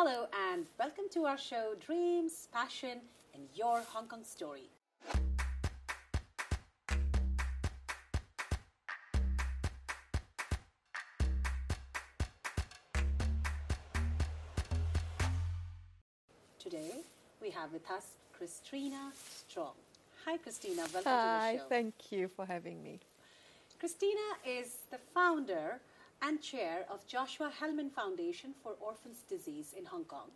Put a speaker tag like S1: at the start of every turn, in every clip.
S1: Hello, and welcome to our show Dreams, Passion, and Your Hong Kong Story. Today, we have with us Christina Strong. Hi, Christina. Welcome
S2: Hi,
S1: to the show.
S2: Hi, thank you for having me.
S1: Christina is the founder and chair of Joshua Hellmann Foundation for Orphans Disease in Hong Kong.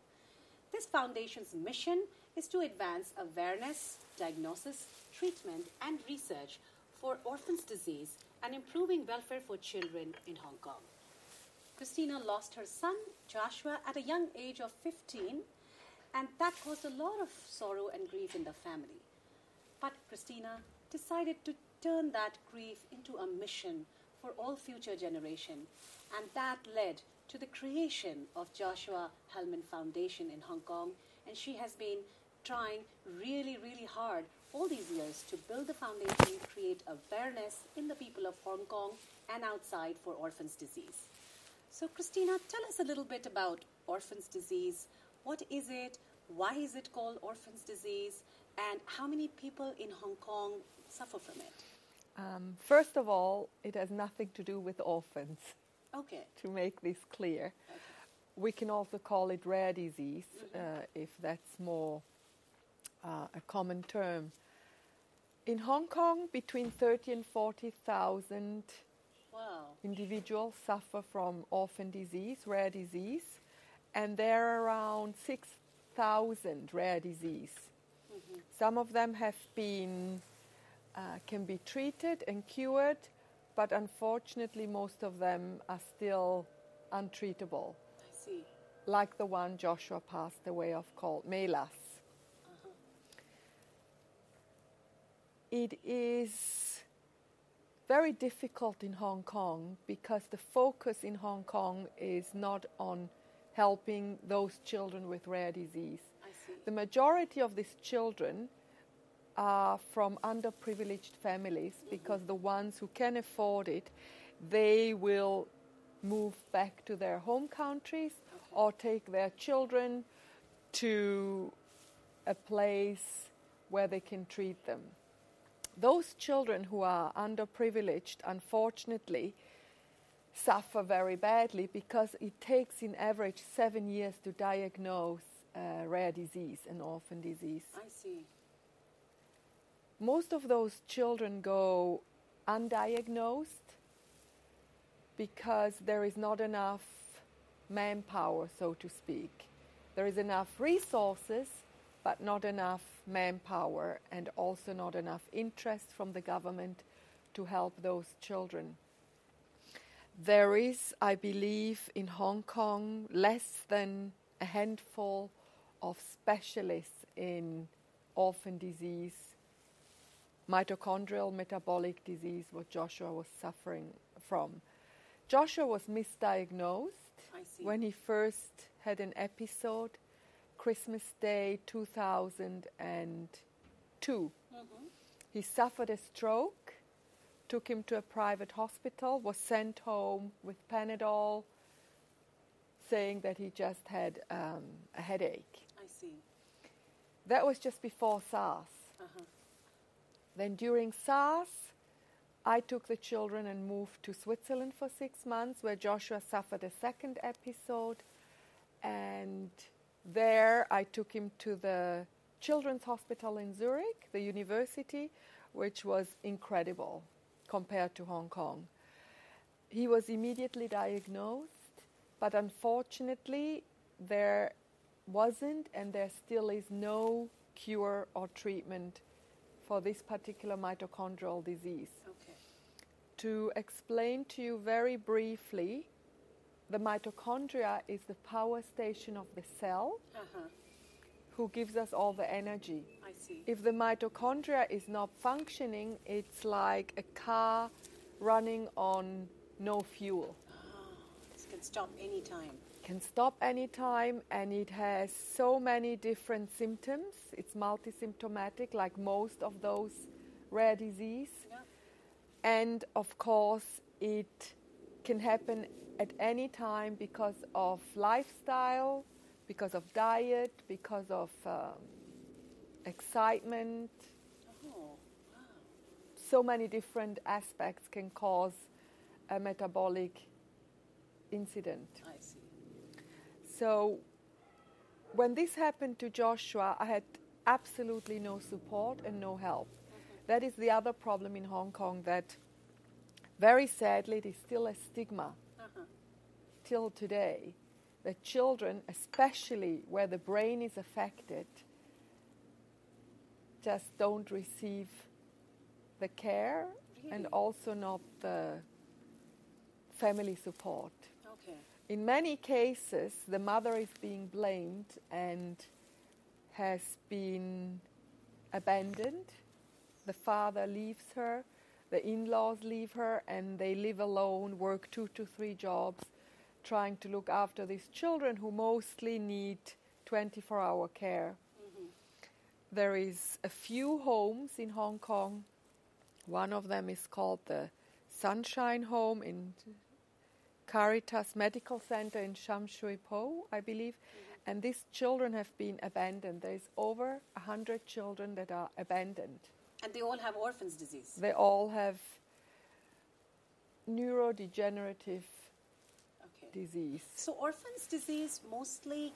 S1: This foundation's mission is to advance awareness, diagnosis, treatment, and research for orphans' disease and improving welfare for children in Hong Kong. Christina lost her son, Joshua, at a young age of 15, and that caused a lot of sorrow and grief in the family. But Christina decided to turn that grief into a mission for all future generation, and that led to the creation of Joshua Hellmann Foundation in Hong Kong, and she has been trying really, really hard all these years to build the foundation, create awareness in the people of Hong Kong and outside for orphans' disease. So, Christina, tell us a little bit about orphans' disease. What is it? Why is it called orphans' disease? And how many people in Hong Kong suffer from it?
S2: Um, first of all, it has nothing to do with orphans,
S1: Okay.
S2: to make this clear.
S1: okay.
S2: We can also call it rare disease uh, if that's more uh, a common term. In Hong Kong, between 30 and 40,000
S1: Wow.
S2: individuals suffer from orphan disease, rare disease, and there are around 6,000 rare disease. Some of them have been uh, can be treated and cured, but unfortunately, most of them are still untreatable,
S1: I see.
S2: like the one Joshua passed away of called MELAS. It is very difficult in Hong Kong because the focus in Hong Kong is not on helping those children with rare disease.
S1: I see.
S2: The majority of these children are from underprivileged families because the ones who can afford it, they will move back to their home countries or take their children to a place where they can treat them. Those children who are underprivileged, unfortunately, suffer very badly because it takes, in average, seven years to diagnose a rare disease, an orphan disease.
S1: I see.
S2: Most of those children go undiagnosed because there is not enough manpower, so to speak. There is enough resources, but not enough manpower, and also not enough interest from the government to help those children. There is, I believe, in Hong Kong less than a handful of specialists in orphan disease, mitochondrial metabolic disease, what Joshua was suffering from. Joshua was misdiagnosed when he first had an episode, Christmas Day 2002.
S1: Mhm.
S2: He suffered a stroke, took him to a private hospital, was sent home with Panadol, saying that he just had um, a headache.
S1: I see.
S2: That was just before SARS.
S1: Uh-huh.
S2: Then during SARS, I took the children and moved to Switzerland for six months, where Joshua suffered a second episode. And there I took him to the Children's Hospital in Zurich, the university, which was incredible compared to Hong Kong. He was immediately diagnosed, but unfortunately, there wasn't and there still is no cure or treatment for this particular mitochondrial disease.
S1: Okay.
S2: To explain to you very briefly, the mitochondria is the power station of the cell
S1: Uh-huh.
S2: who gives us all the energy.
S1: I see.
S2: If the mitochondria is not functioning, it's like a car running on no fuel.
S1: Ah, this can stop any time.
S2: Can stop anytime and it has so many different symptoms. It's multisymptomatic like most of those rare disease.
S1: Yeah.
S2: And of course, it can happen at any time because of lifestyle, because of diet, because of um, excitement.
S1: Oh, wow.
S2: So many different aspects can cause a metabolic incident.
S1: I.
S2: So when this happened to Joshua, I had absolutely no support and no help. That is the other problem in Hong Kong that very sadly it is still a stigma
S1: Uh-huh.
S2: till today that children, especially where the brain is affected, just don't receive the care and also not the family support. In many cases, the mother is being blamed and has been abandoned. The father leaves her, the in laws leave her, and they live alone, work two to three jobs, trying to look after these children who mostly need 24 hour care. Mm-hmm. There is a few homes in Hong Kong. One of them is called the Sunshine Home in Caritas Medical Center in Sham Shui Po, I believe. And these children have been abandoned. There's over 100 children that are abandoned.
S1: And they all have orphan's disease.
S2: They all have neurodegenerative
S1: Okay.
S2: disease.
S1: So orphan's disease mostly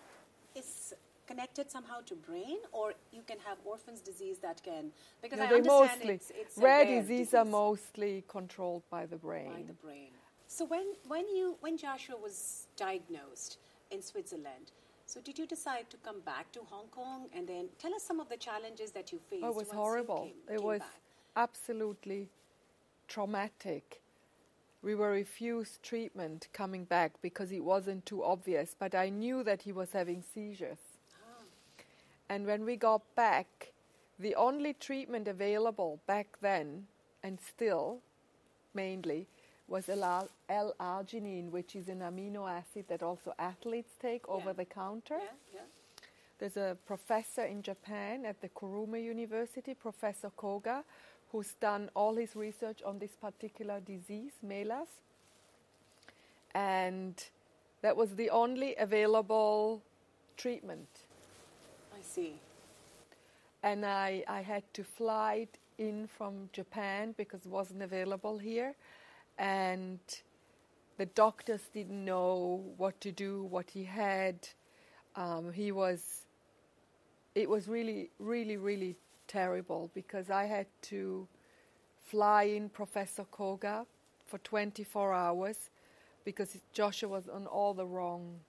S1: is connected somehow to brain, or you can have orphan's disease that can because
S2: No,
S1: I understand
S2: mostly
S1: it's, it's a
S2: rare
S1: diseases
S2: disease are mostly controlled by the brain.
S1: by the brain. So when when you when Joshua was diagnosed in Switzerland, so did you decide to come back to Hong Kong and then tell us some of the challenges that you faced?
S2: Oh, it was horrible.
S1: came-
S2: it
S1: came
S2: was
S1: back?
S2: absolutely traumatic. We were refused treatment coming back because it wasn't too obvious, but I knew that he was having seizures.
S1: Ah,
S2: And when we got back, the only treatment available back then, and still mainly, was L- L-arginine, which is an amino acid that also athletes take over the counter.
S1: yeah, yeah.
S2: There's a professor in Japan at the Kurume University, Professor Koga, who's done all his research on this particular disease, MELAS. And that was the only available treatment.
S1: I see.
S2: And I, I had to fly it in from Japan because it wasn't available here. And the doctors didn't know what to do, what he had. Um, he was, it was really, really, really terrible because I had to fly in Professor Koga for 24 hours because Joshua was on all the wrong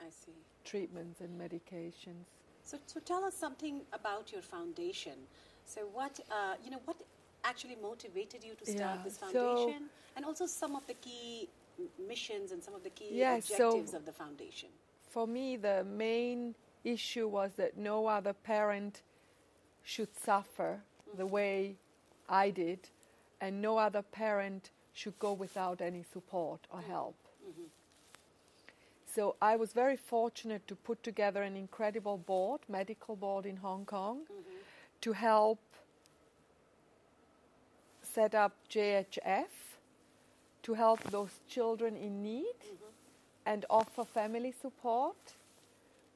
S1: I see.
S2: treatments and medications.
S1: So, so tell us something about your foundation. So, what uh, you know, what actually motivated you to start
S2: Yeah,
S1: this
S2: so-
S1: foundation, and also some of the key missions and some of the key
S2: Yeah, so-
S1: objectives of the foundation.
S2: For me, the main issue was that no other parent should suffer the mm. way I did, and no other parent should go without any support or mm. help. Mm-hmm. So I was very fortunate to put together an incredible board, medical board in Hong Kong, mm-hmm. to help set up JHF, to help those children in need and offer family support,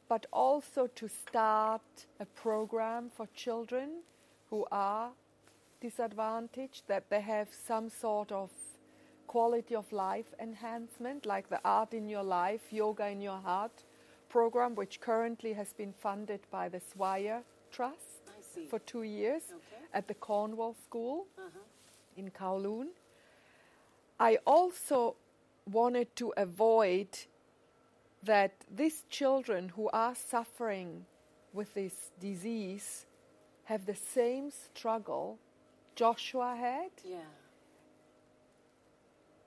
S2: but also to start a program for children who are disadvantaged, that they have some sort of quality of life enhancement, like the Art in Your Life, Yoga in Your Heart program, which currently has been funded by the Swire Trust for two years
S1: Okay.
S2: at the Cornwall School
S1: Uh-huh.
S2: In Kowloon. I also wanted to avoid that these children who are suffering with this disease have the same struggle Joshua had,
S1: Yeah.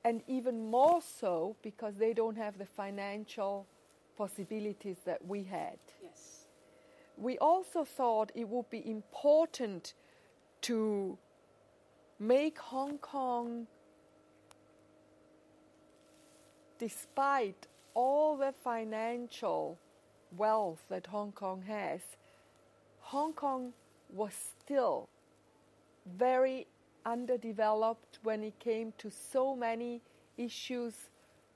S2: and even more so because they don't have the financial possibilities that we had.
S1: Yes.
S2: we also thought it would be important to make Hong Kong, despite all the financial wealth that Hong Kong has, Hong Kong was still very underdeveloped when it came to so many issues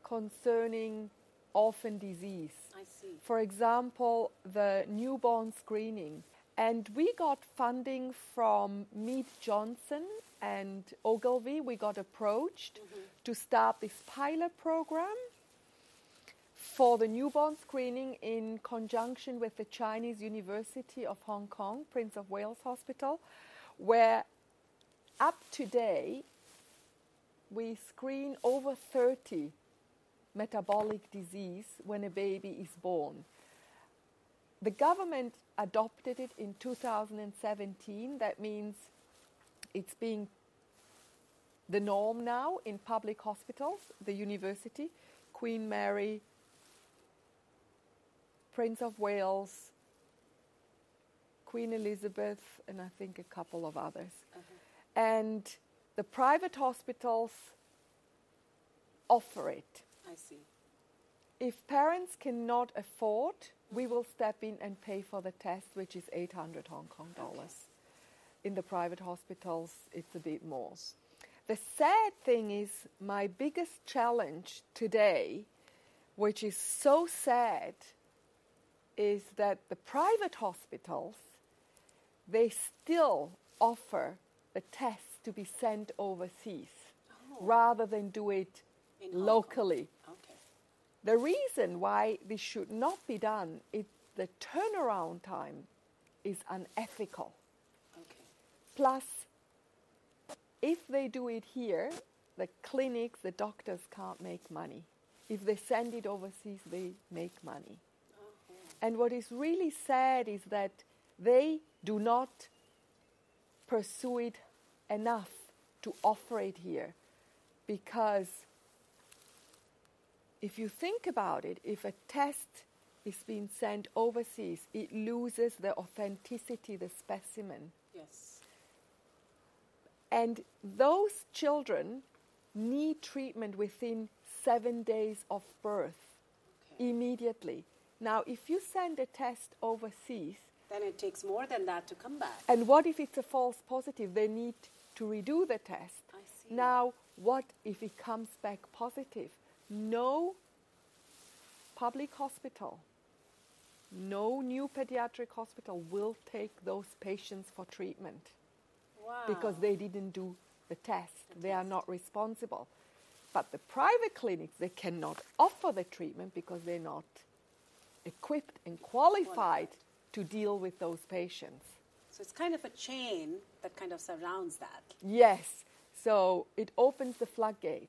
S2: concerning orphan disease.
S1: I I see.
S2: For example, the newborn screening. And we got funding from Mead Johnson and Ogilvy. We got approached mm-hmm. to start this pilot program for the newborn screening in conjunction with the Chinese University of Hong Kong, Prince of Wales Hospital, where up to date we screen over 30 metabolic disease when a baby is born. The government adopted it in 2017. That means it's being the norm now in public hospitals, the university, Queen Mary, Prince of Wales, Queen Elizabeth, and I think a couple of others. Uh-huh. And the private hospitals offer it.
S1: I see.
S2: If parents cannot afford, we will step in and pay for the test, which is 800 Hong Kong dollars. In the private hospitals, it's a bit more. The sad thing is, my biggest challenge today, which is so sad, is that the private hospitals they still offer the test to be sent overseas oh. rather than do it
S1: In
S2: locally.
S1: Okay.
S2: The reason why this should not be done is the turnaround time is unethical. Plus, if they do it here, the clinics, the doctors can't make money. If they send it overseas, they make money. And what is really sad is that they do not pursue it enough to offer it here. Because if you think about it, if a test is being sent overseas, it loses the authenticity, the specimen.
S1: Yes.
S2: And those children need treatment within seven days of birth,
S1: Okay.
S2: immediately. Now, if you send a test overseas,
S1: Then it takes more than that to come back.
S2: and what if it's a false positive? They need to redo the test.
S1: I see.
S2: Now, what if it comes back positive? No public hospital, no new pediatric hospital will take those patients for treatment
S1: Wow.
S2: because they didn't do the test. They are not responsible. But the private clinics, they cannot offer the treatment because they're not equipped and qualified to deal with those patients.
S1: So it's kind of a chain that kind of surrounds that.
S2: Yes, so it opens the floodgates.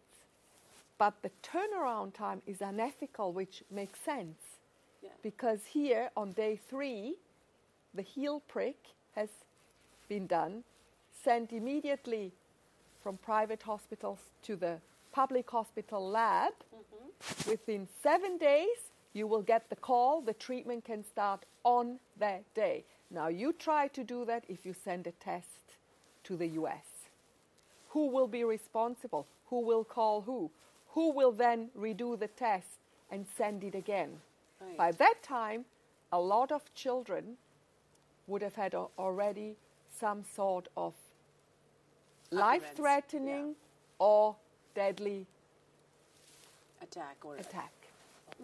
S2: But the turnaround time is unethical, which makes sense.
S1: Yeah.
S2: Because here on day three, the heel prick has been done, sent immediately from private hospitals to the public hospital lab. Mm-hmm. Within seven days, you will get the call, the treatment can start on that day. Now, you try to do that if you send a test to the US. Who will be responsible? Who will call who? Who will then redo the test and send it again?
S1: Right.
S2: By that time, a lot of children would have had already some sort of life threatening or deadly
S1: Attack or
S2: attack.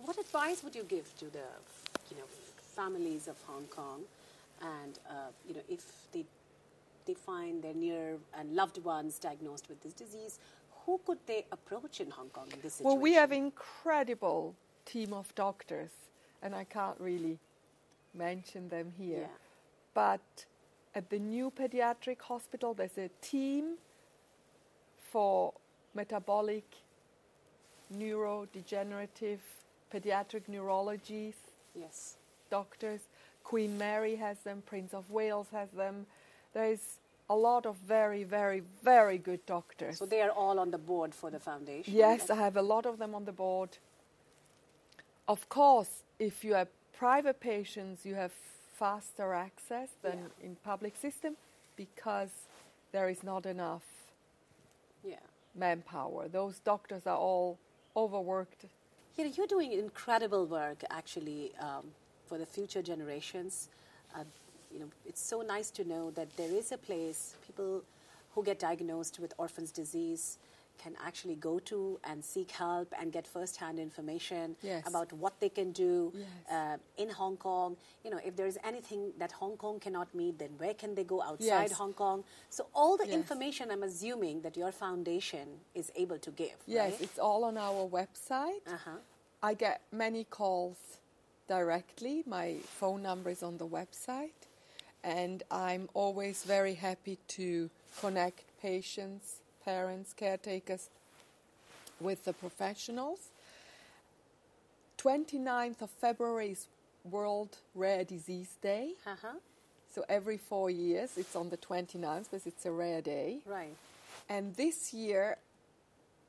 S1: What advice would you give to the, you know, families of Hong Kong, and uh, you know, if they they find their near and loved ones diagnosed with this disease, who could they approach in Hong Kong in this situation?
S2: Well, we have an incredible team of doctors, and I can't really mention them here.
S1: Yeah.
S2: But at the new pediatric hospital, there's a team for metabolic, neurodegenerative, pediatric neurology
S1: yes.
S2: doctors. Queen Mary has them, Prince of Wales has them. There's a lot of very, very, very good doctors.
S1: So they are all on the board for the foundation.
S2: Yes, I have a lot of them on the board. Of course, if you have private patients, you have faster access than
S1: Yeah.
S2: in public system because there is not enough
S1: yeah.
S2: manpower. Those doctors are all overworked.
S1: You're doing incredible work actually um, for the future generations. Uh, you know, it's so nice to know that there is a place people who get diagnosed with orphan's disease can actually go to and seek help and get first-hand information
S2: Yes.
S1: about what they can do
S2: Yes.
S1: uh, in Hong Kong. You know, if there is anything that Hong Kong cannot meet, then where can they go outside
S2: Yes.
S1: Hong Kong? So all the information, I'm assuming that your foundation is able to give.
S2: Yes,
S1: right?
S2: it's all on our website.
S1: Uh-huh.
S2: I get many calls directly. My phone number is on the website. And I'm always very happy to connect patients, parents, caretakers with the professionals. 29th of February is World Rare Disease Day.
S1: Uh-huh.
S2: So every four years, it's on the 29th because it's a rare day.
S1: Right.
S2: And this year,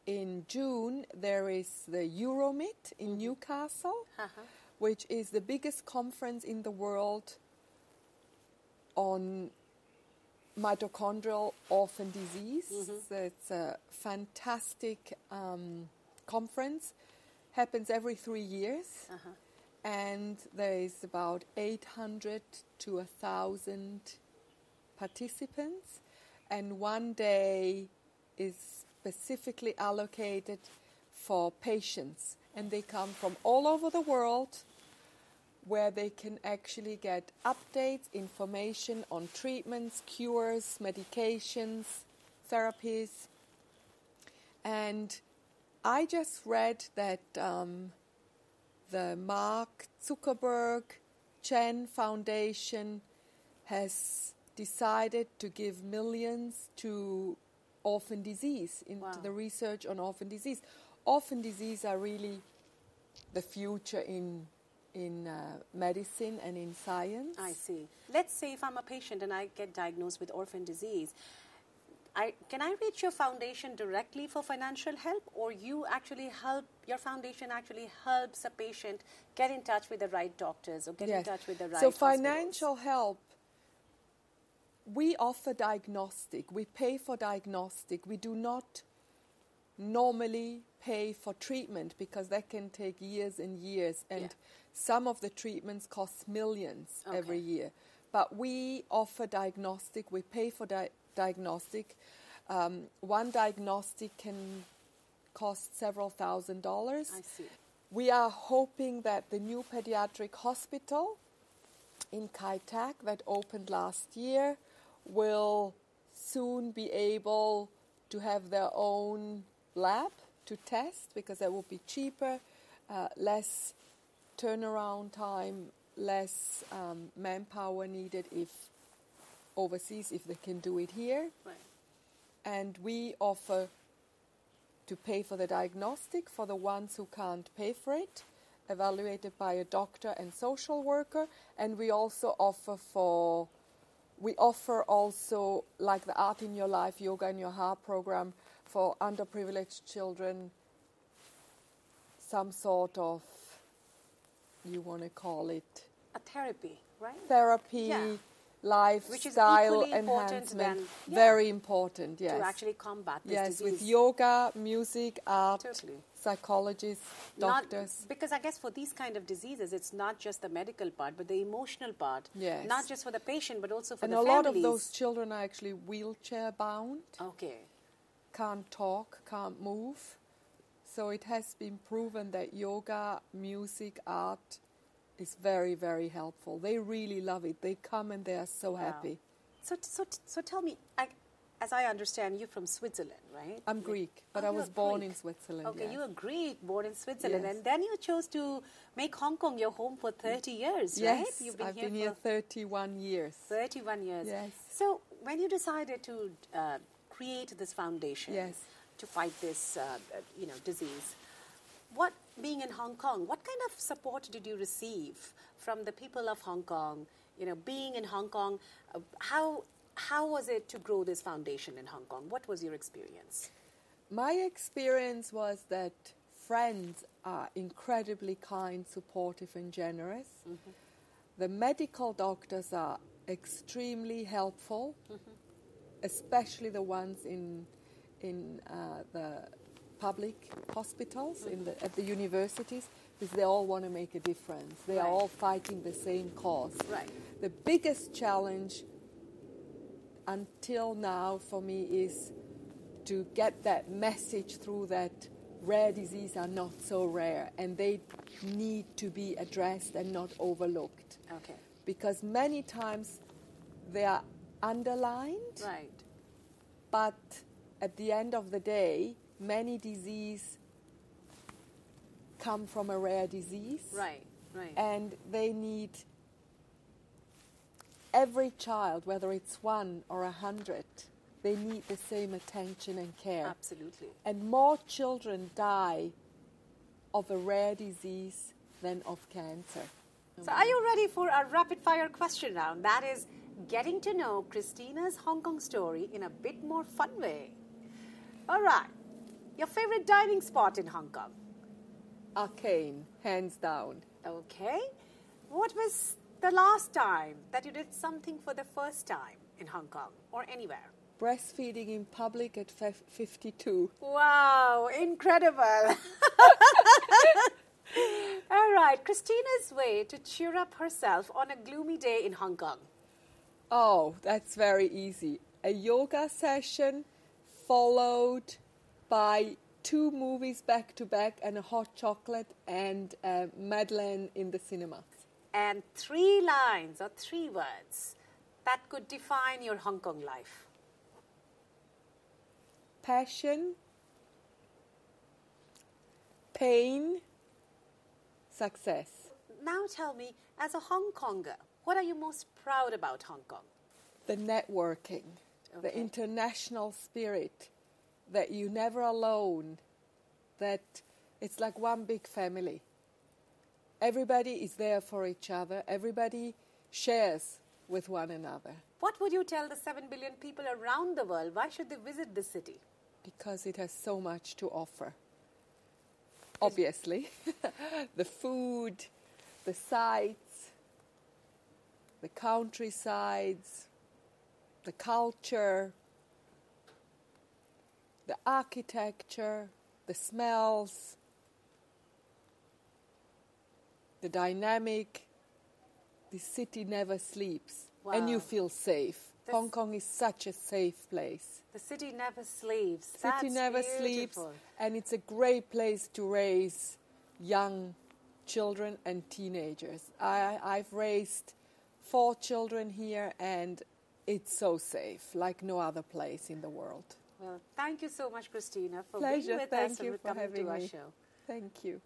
S2: in June, there is the Euromit in Newcastle,
S1: Uh-huh.
S2: which is the biggest conference in the world on mitochondrial orphan disease. So it's a fantastic um, conference. Happens every three years,
S1: Uh-huh.
S2: and there is about 800 to 1,000 participants, and one day is specifically allocated for patients, and they come from all over the world where they can actually get updates, information on treatments, cures, medications, therapies. And I just read that um, the Mark Zuckerberg Chen Foundation has decided to give millions to orphan disease, into
S1: Wow.
S2: the research on orphan disease. Orphan disease are really the future in in uh, medicine and in science.
S1: I see. Let's say if I'm a patient and I get diagnosed with orphan disease, I, can I reach your foundation directly for financial help, or you actually help your foundation actually helps a patient get in touch with the right doctors or get in touch with the right
S2: So
S1: hospitals?
S2: financial help. We offer diagnostic. We pay for diagnostic. We do not normally pay for treatment because that can take years and years, and
S1: Yeah.
S2: some of the treatments cost millions every year. But we offer diagnostic. We pay for di- diagnostic. Um, one diagnostic can cost several thousand dollars.
S1: I see.
S2: We are hoping that the new pediatric hospital in Kai Tak that opened last year will soon be able to have their own lab to test because that would be cheaper, uh, less turnaround time, less um, manpower needed if overseas, if they can do it here
S1: Right.
S2: and we offer to pay for the diagnostic for the ones who can't pay for it, evaluated by a doctor and social worker, and we also offer for we offer also like the Art in Your Life, Yoga in Your Heart program for underprivileged children, some sort of you want to call it
S1: A therapy, right?
S2: therapy,
S1: Yeah.
S2: lifestyle enhancement.
S1: than- yeah.
S2: Very important, yes.
S1: To actually combat this
S2: yes,
S1: disease.
S2: with yoga, music, art,
S1: Totally.
S2: psychologists,
S1: Not-
S2: doctors.
S1: because I guess for these kind of diseases, it's not just the medical part, but the emotional part.
S2: Yes.
S1: Not just for the patient, but also for
S2: and
S1: the families.
S2: And a lot of those children are actually wheelchair bound,
S1: Okay.
S2: Can't talk, can't move. So it has been proven that yoga, music, art is very, very helpful. They really love it. They come and they are so
S1: Wow.
S2: happy.
S1: So, so, so tell me, I, as I understand, you're from Switzerland, right?
S2: I'm Greek, but
S1: Oh,
S2: I was born
S1: Greek.
S2: in Switzerland.
S1: Okay,
S2: yes.
S1: you are Greek, born in Switzerland,
S2: Yes.
S1: and then you chose to make Hong Kong your home for 30 years,
S2: Yes,
S1: right? You've been
S2: I've
S1: here
S2: been here
S1: for
S2: 31 years.
S1: 31 years.
S2: Yes.
S1: So when you decided to uh, create this foundation
S2: Yes.
S1: to fight this, uh, you know, disease, what being in Hong Kong, what kind of support did you receive from the people of Hong Kong? You know, being in Hong Kong, uh, how how was it to grow this foundation in Hong Kong? What was your experience?
S2: My experience was that friends are incredibly kind, supportive, and generous. The medical doctors are extremely helpful, especially the ones in in uh, the public hospitals, in the, at the universities, because they all want to make a difference. They are all fighting the same cause.
S1: Right.
S2: The biggest challenge until now for me is to get that message through that rare disease are not so rare and they need to be addressed and not overlooked
S1: Okay.
S2: because many times they are underlined
S1: Right.
S2: but at the end of the day many disease come from a rare disease
S1: Right. Right.
S2: and they need every child whether it's one or a hundred they need the same attention and care
S1: Absolutely.
S2: and more children die of a rare disease than of cancer
S1: So, are you ready for our rapid fire question round? That is getting to know Christina's Hong Kong story in a bit more fun way. All right. Your favorite dining spot in Hong Kong?
S2: arcane hands down
S1: Okay. What was the last time that you did something for the first time in Hong Kong or anywhere?
S2: breastfeeding in public at 52
S1: Wow, incredible. All right, Christina's way to cheer up herself on a gloomy day in Hong Kong.
S2: Oh, that's very easy. A yoga session followed by two movies back to back and a hot chocolate and uh, Madeleine in the cinema.
S1: And three lines or three words that could define your Hong Kong life.
S2: Passion, pain, success.
S1: Now tell me, as a Hong Konger, what are you most proud about Hong Kong?
S2: The networking, the international spirit, that you're never alone, that it's like one big family. Everybody is there for each other, everybody shares with one another
S1: What would you tell the 7 billion people around the world? Why should they visit this city?
S2: because it has so much to offer. Obviously, the food, the sights, the countrysides, the culture, the architecture, the smells, the dynamic. The city never sleeps, and you feel safe. Hong Kong is such a safe place.
S1: The city never sleeps.
S2: The city
S1: That's
S2: never sleeps, and it's a great place to raise young children and teenagers. I, I've raised four children here, and it's so safe, like no other place in the world.
S1: Well, thank you so much, Christina, for
S2: Pleasure.
S1: being with
S2: Thank
S1: us and
S2: you
S1: for
S2: for
S1: coming to our
S2: me.
S1: show.
S2: Thank you.